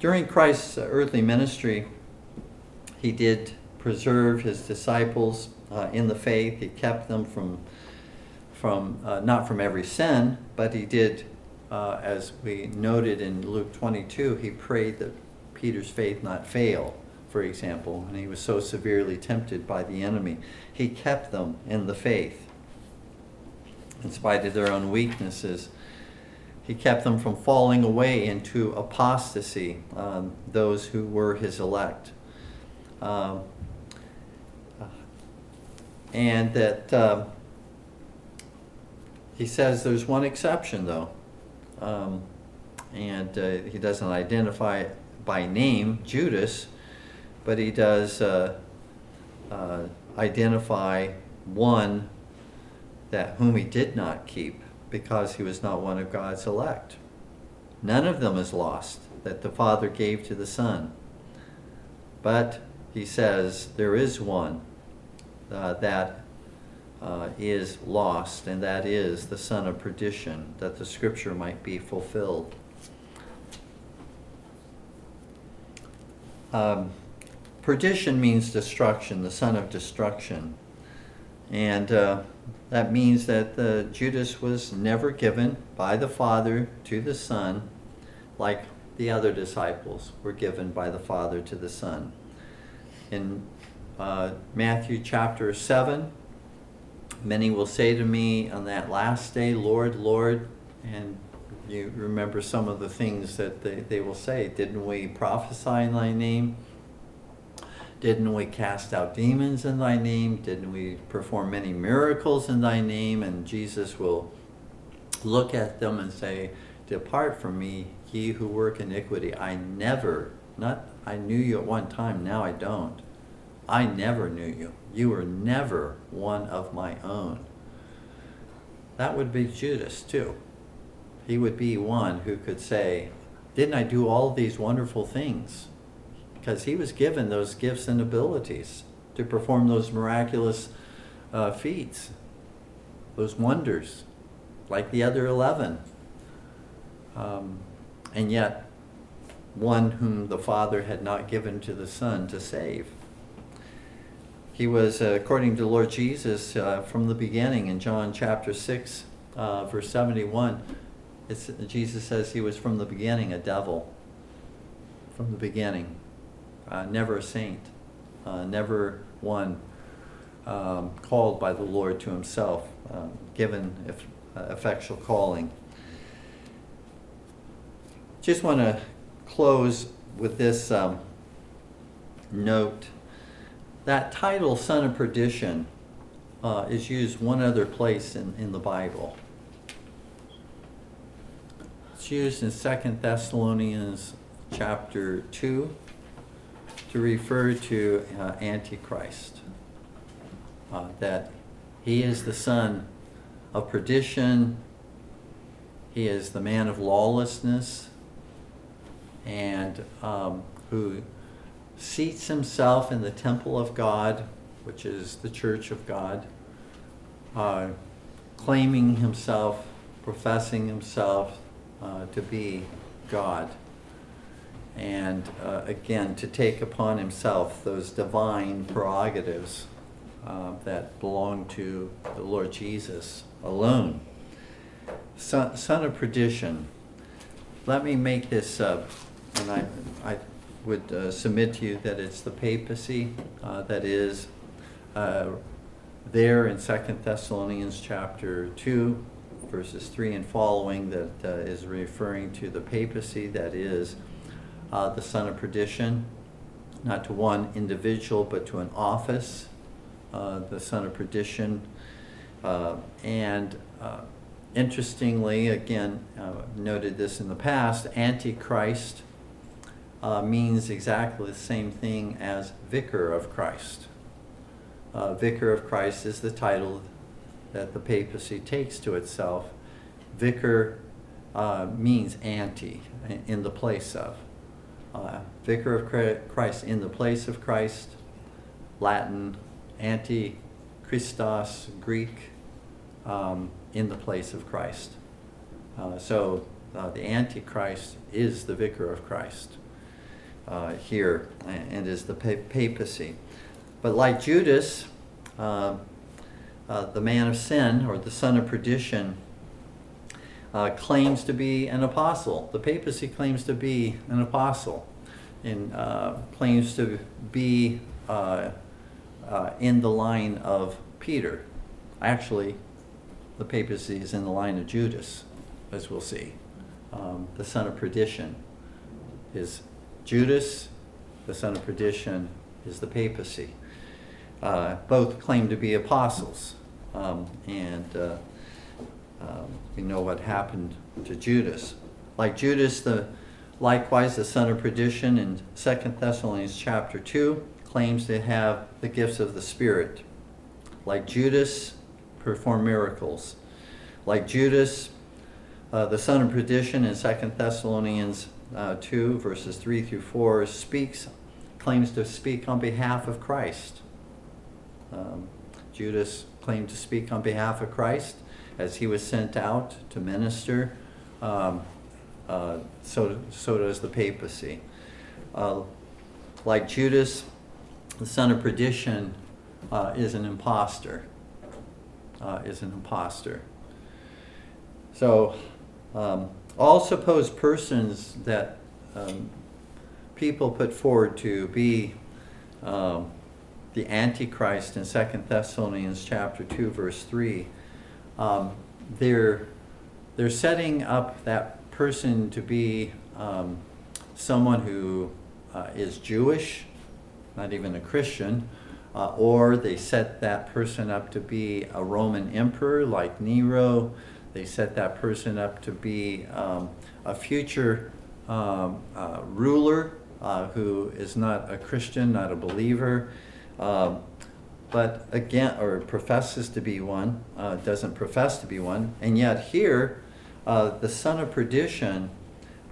During Christ's earthly ministry, he did preserve his disciples uh, in the faith. He kept them from, from uh, not from every sin, but he did, uh, as we noted in Luke 22, he prayed that Peter's faith not fail, for example, and he was so severely tempted by the enemy. He kept them in the faith in spite of their own weaknesses. He kept them from falling away into apostasy, um, those who were his elect. Um, and that uh, he says there's one exception, though. Um, and uh, he doesn't identify by name Judas, but he does uh, uh, identify one that whom he did not keep because he was not one of God's elect. None of them is lost that the Father gave to the Son. But he says there is one uh, that uh, is lost, and that is the son of perdition, that the scripture might be fulfilled. Um, perdition means destruction, the son of destruction. And uh, that means that uh, Judas was never given by the Father to the Son like the other disciples were given by the Father to the Son. In uh, Matthew chapter 7, many will say to me on that last day, Lord, Lord, and you remember some of the things that they, they will say. Didn't we prophesy in thy name? Didn't we cast out demons in thy name? Didn't we perform many miracles in thy name? And Jesus will look at them and say, Depart from me, ye who work iniquity. I never, not I knew you at one time, now I don't. I never knew you. You were never one of my own. That would be Judas, too. He would be one who could say, Didn't I do all these wonderful things? Because he was given those gifts and abilities to perform those miraculous uh, feats, those wonders. like the other 11. Um, and yet, one whom the Father had not given to the Son to save. He was, uh, according to Lord Jesus, uh, from the beginning in John chapter 6, uh, verse 71, it's, Jesus says he was from the beginning a devil. From the beginning. Uh, never a saint. Uh, never one um, called by the Lord to himself, um, given if, uh, effectual calling. Just want to close with this um, note. That title, Son of Perdition, uh, is used one other place in, in the Bible. It's used in Second Thessalonians chapter 2 to refer to uh, Antichrist. Uh, that he is the son of perdition, he is the man of lawlessness, and um, who seats himself in the temple of God, which is the church of God, uh, claiming himself, professing himself uh, to be God. And uh, again, to take upon himself those divine prerogatives uh, that belong to the Lord Jesus alone. Son, son of perdition. Let me make this up, and I, I would uh, submit to you that it's the papacy uh, that is uh, there in Second Thessalonians chapter 2, verses 3 and following, that uh, is referring to the papacy that is uh, the son of perdition, not to one individual, but to an office, uh, the son of perdition. and interestingly, again, noted this in the past, Antichrist uh, means exactly the same thing as Vicar of Christ. Uh, Vicar of Christ is the title that the papacy takes to itself. Vicar uh, means anti, in the place of. Uh, Vicar of Christ, in the place of Christ, Latin, anti Christos, Greek, um, in the place of Christ. Uh, so uh, the Antichrist is the Vicar of Christ uh, here and is the papacy. But like Judas, uh, uh, the man of sin or the son of perdition uh, claims to be an apostle. The papacy claims to be an apostle and uh, claims to be uh, in the line of Peter. Actually, the papacy is in the line of Judas, as we'll see. Um, the son of perdition is Judas, the son of perdition, is the papacy. Uh, both claim to be apostles. Um, and uh, um, we know what happened to Judas. Like Judas, the likewise the son of perdition in 2 Thessalonians chapter 2 claims to have the gifts of the Spirit. Like Judas, perform miracles. Like Judas, uh, the son of perdition in 2 Thessalonians uh, 2, verses 3 through 4, speaks, claims to speak on behalf of Christ. Um, Judas claimed to speak on behalf of Christ as he was sent out to minister. Um, uh, so, so does the papacy. Uh, like Judas, the son of perdition uh, is an impostor. Uh, is an impostor. So, um, all supposed persons that um, people put forward to be um, the Antichrist in Second Thessalonians chapter 2, verse 3, um, they're, they're setting up that person to be um, someone who uh, is Jewish, not even a Christian, uh, or they set that person up to be a Roman emperor like Nero, they set that person up to be um, a future um, uh, ruler uh, who is not a Christian, not a believer, um, but again, or professes to be one, uh, doesn't profess to be one, and yet here, uh, the son of perdition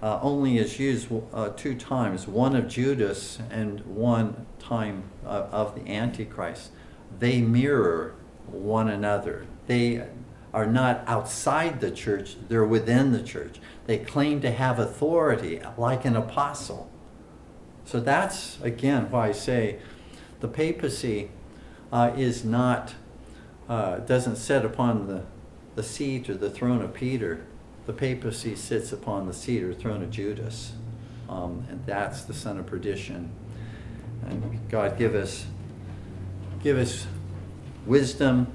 uh, only is used uh, two times, one of Judas and one time of the Antichrist. They mirror one another. They are not outside the church, they're within the church. They claim to have authority like an apostle. So that's, again, why I say the papacy uh, is not, uh, doesn't sit upon the, the seat or the throne of Peter. The papacy sits upon the seat or throne of Judas. Um, and that's the son of perdition. And God give us, give us wisdom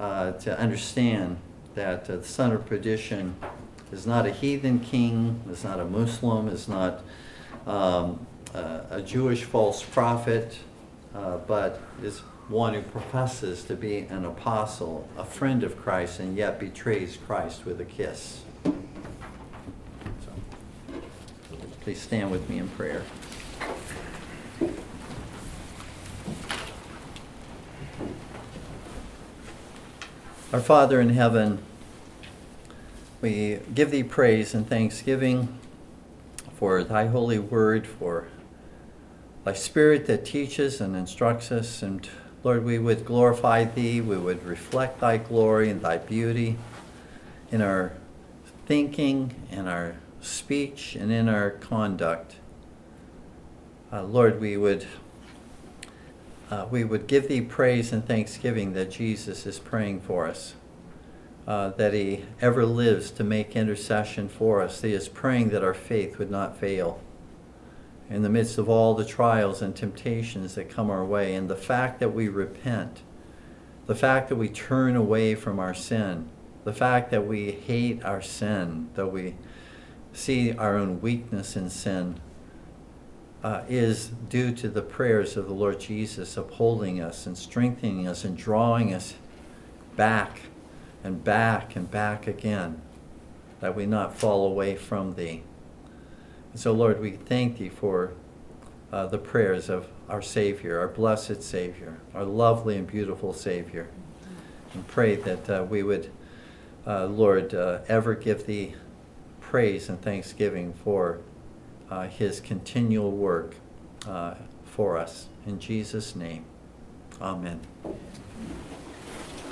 uh, to understand that uh, the son of perdition is not a heathen king, is not a Muslim, is not um, uh, a Jewish false prophet, uh, but is one who professes to be an apostle, a friend of Christ, and yet betrays Christ with a kiss. So, please stand with me in prayer. Our Father in heaven, we give thee praise and thanksgiving for thy holy word, for thy spirit that teaches and instructs us. And Lord, we would glorify thee, we would reflect thy glory and thy beauty in our thinking, in our speech, and in our conduct. Uh, Lord, we would uh, we would give thee praise and thanksgiving that Jesus is praying for us, uh, that he ever lives to make intercession for us. He is praying that our faith would not fail in the midst of all the trials and temptations that come our way, and the fact that we repent, the fact that we turn away from our sin, the fact that we hate our sin, that we see our own weakness in sin, uh, is due to the prayers of the Lord Jesus upholding us and strengthening us and drawing us back and back and back again, that we not fall away from Thee. So, Lord, we thank Thee for uh, the prayers of our Savior, our blessed Savior, our lovely and beautiful Savior, and pray that uh, we would, uh, Lord, uh, ever give Thee praise and thanksgiving for uh, his continual work uh, for us. In Jesus' name, amen.